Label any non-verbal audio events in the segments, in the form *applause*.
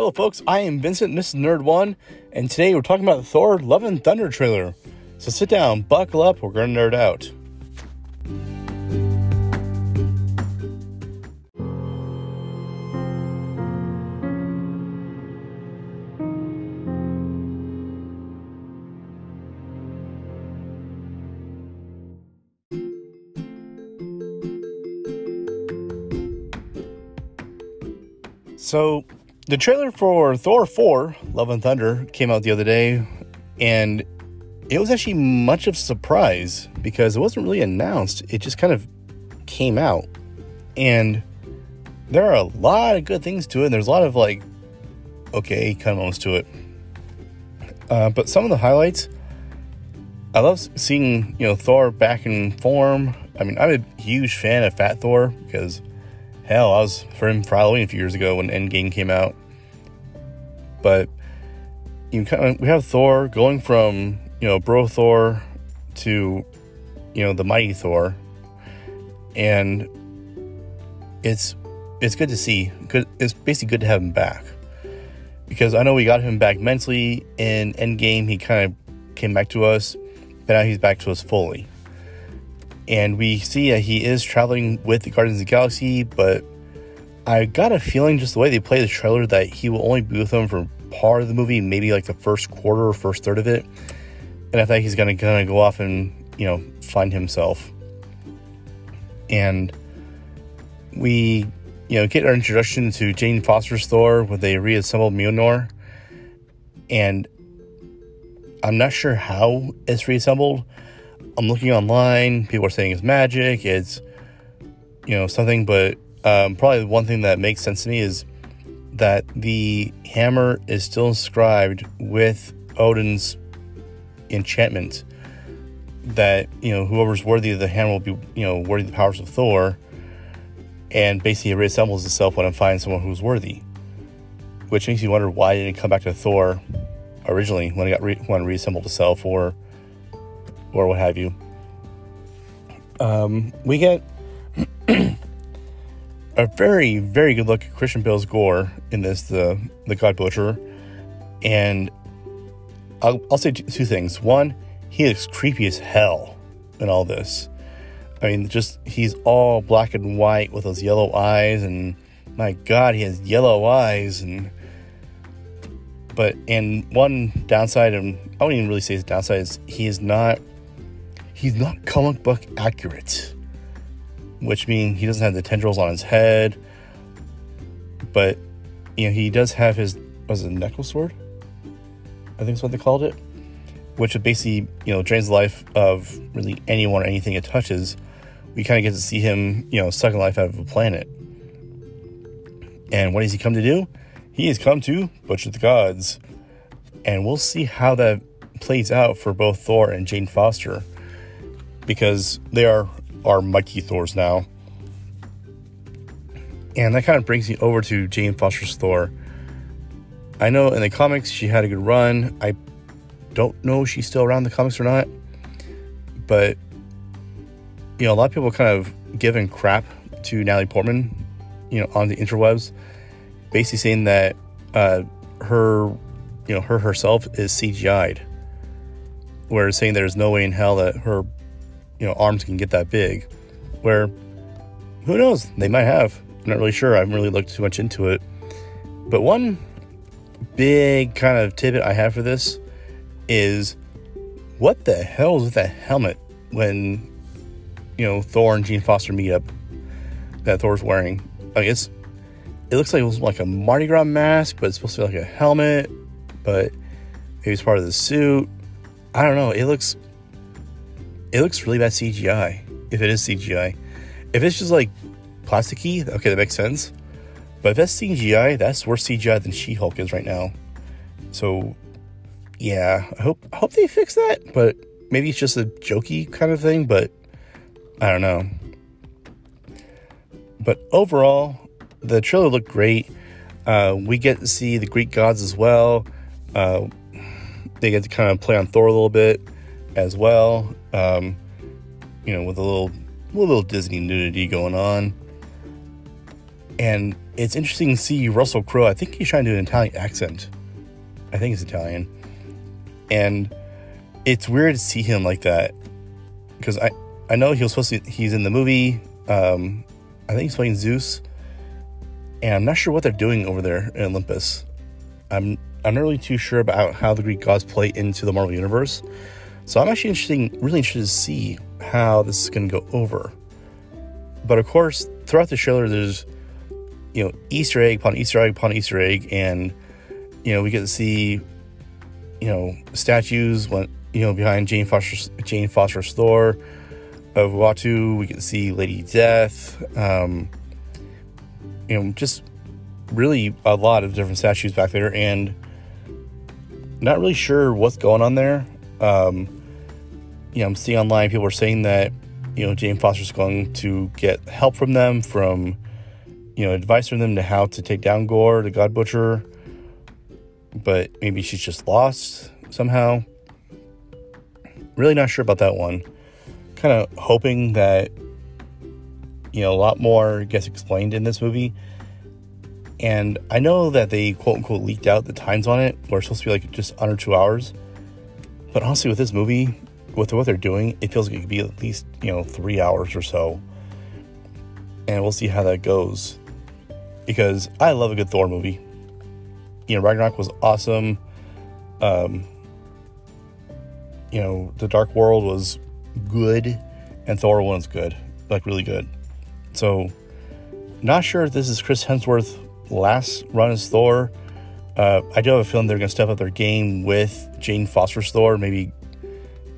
Hello, folks. I am Vincent, Mrs. Nerd One, and today we're talking about the Thor: Love and Thunder trailer. So sit down, buckle up. We're gonna nerd out. So, the trailer for Thor 4 Love and Thunder came out the other day, and it was actually much of a surprise because it wasn't really announced. It just kind of came out. And there are a lot of good things to it. And there's a lot of like, okay, kind of moments to it. Uh, but some of the highlights, I love seeing, you know, Thor back in form. I mean, I'm a huge fan of Fat Thor because hell, I was for him for Halloween a few years ago when Endgame came out. But you kind of we have Thor going from you know bro Thor to you know the mighty Thor, and it's it's good to see. Good, it's basically good to have him back because I know we got him back mentally in Endgame. He kind of came back to us, but now he's back to us fully. And we see that he is traveling with the Guardians of the Galaxy, but I got a feeling just the way they play the trailer that he will only be with them for part of the movie, maybe like the first quarter or first third of it. And I think he's gonna of go off and you know find himself. And we you know get our introduction to Jane Foster's Thor with a reassembled Mjolnir, and I'm not sure how it's reassembled. I'm looking online. People are saying it's magic. It's you know something, but um, probably the one thing that makes sense to me is that the hammer is still inscribed with Odin's enchantment. That you know whoever's worthy of the hammer will be you know worthy of the powers of Thor, and basically it reassembles itself when it finds someone who's worthy. Which makes you wonder why it didn't come back to Thor originally when it got re- when it reassembled itself or or what have you. Um, we get *clears throat* a very very good look at Christian Bale's Gorr in this the the God Butcher, and I'll, I'll say two, two things. One, he looks creepy as hell in all this. I mean, just he's all black and white with those yellow eyes, and my God, he has yellow eyes, and but and one downside, and I wouldn't even really say his downside is he is not he's not comic book accurate which means he doesn't have the tendrils on his head. But you know, he does have his was it Necrosword? I think that's what they called it. Which basically, you know, drains the life of really anyone or anything it touches. We kind of get to see him, you know, sucking life out of a planet. And what does he come to do? He has come to butcher the gods. And we'll see how that plays out for both Thor and Jane Foster. Because they are are Mighty Thors now. And that kind of brings me over to Jane Foster's Thor. I know in the comics she had a good run. I don't know if she's still around the comics or not. But, you know, a lot of people kind of giving crap to Natalie Portman, you know, on the interwebs, basically saying that uh, her, you know, her herself is CGI'd. Where saying there's no way in hell that her you know arms can get that big. Where who knows? They might have. I'm not really sure. I haven't really looked too much into it. But one big kind of tidbit I have for this is what the hell is with that helmet when you know Thor and Jane Foster meet up that Thor's wearing? Like it's it looks like it was like a Mardi Gras mask, but it's supposed to be like a helmet, but maybe it's part of the suit. I don't know. It looks it looks really bad CGI. If it is CGI, if it's just like plasticky, okay, that makes sense. But if that's CGI, that's worse CGI than She Hulk is right now. So, yeah, I hope I hope they fix that. But maybe it's just a jokey kind of thing. But I don't know. But overall, the trailer looked great. Uh, we get to see the Greek gods as well. Uh, they get to kind of play on Thor a little bit as well. Um, you know, with a little, little Disney nudity going on. And it's interesting to see Russell Crowe. I think he's trying to do an Italian accent. I think he's Italian. And it's weird to see him like that because I, I know he was supposed to, he's in the movie. Um, I think he's playing Zeus. And I'm not sure what they're doing over there in Olympus. I'm I'm not really too sure about how the Greek gods play into the Marvel universe. So I'm actually really interested to see how this is going to go over. But of course, throughout the trailer, there's you know Easter egg upon Easter egg upon Easter egg, and you know we get to see you know statues you know behind Jane Foster's Jane Foster's Thor of Uatu. We get to see Lady Death. Um, you know, just really a lot of different statues back there, and not really sure what's going on there. Um, you know, I'm seeing online people are saying that you know Jane Foster's going to get help from them, from you know advice from them to how to take down Gorr, the God Butcher, but maybe she's just lost somehow. Really not sure about that one. Kind of hoping that you know a lot more gets explained in this movie. And I know that they quote unquote leaked out the times on it, where it's supposed to be like just under two hours. But honestly, with this movie, with what they're doing, it feels like it could be at least, you know, three hours or so. And we'll see how that goes. Because I love a good Thor movie. You know, Ragnarok was awesome. Um, you know, The Dark World was good, and Thor 1's good, like really good. So, not sure if this is Chris Hemsworth's last run as Thor. Uh, I do have a feeling they're going to step up their game with Jane Foster's Thor, maybe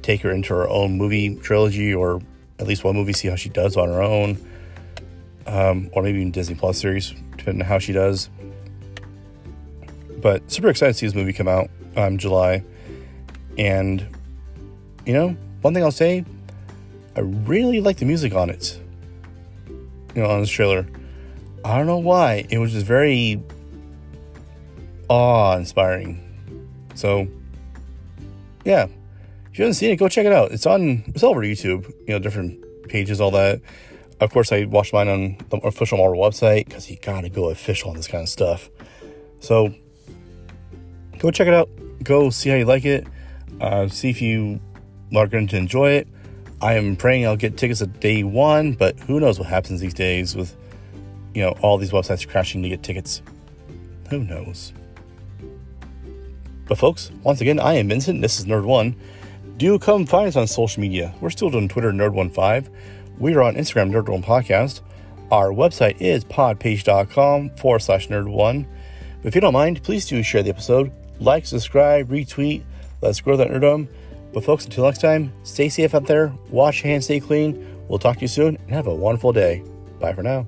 take her into her own movie trilogy or at least one movie, see how she does on her own. Um, or maybe even Disney Plus series, depending on how she does. But super excited to see this movie come out um, July. And, you know, one thing I'll say, I really like the music on it. You know, on this trailer. I don't know why. It was just very awe inspiring. So, yeah, if you haven't seen it, go check it out. It's on, it's all over YouTube, you know, different pages, all that. Of course, I watched mine on the official Marvel website because you gotta go official on this kind of stuff. So, go check it out. Go see how you like it. Uh, see if you are going to enjoy it. I am praying I'll get tickets at day one, but who knows what happens these days with, you know, all these websites crashing to get tickets. Who knows? But folks, once again, I am Vincent. This is Nerd One do come find us on social media. We're still doing Twitter Nerd15. We are on Instagram Nerd1 Podcast. Our website is podpage.com forward slash nerd1. But if you don't mind, please do share the episode, like, subscribe, retweet. Let's grow that nerdom. But folks, until next time, stay safe out there, wash your hands, stay clean. We'll talk to you soon, and have a wonderful day. Bye for now.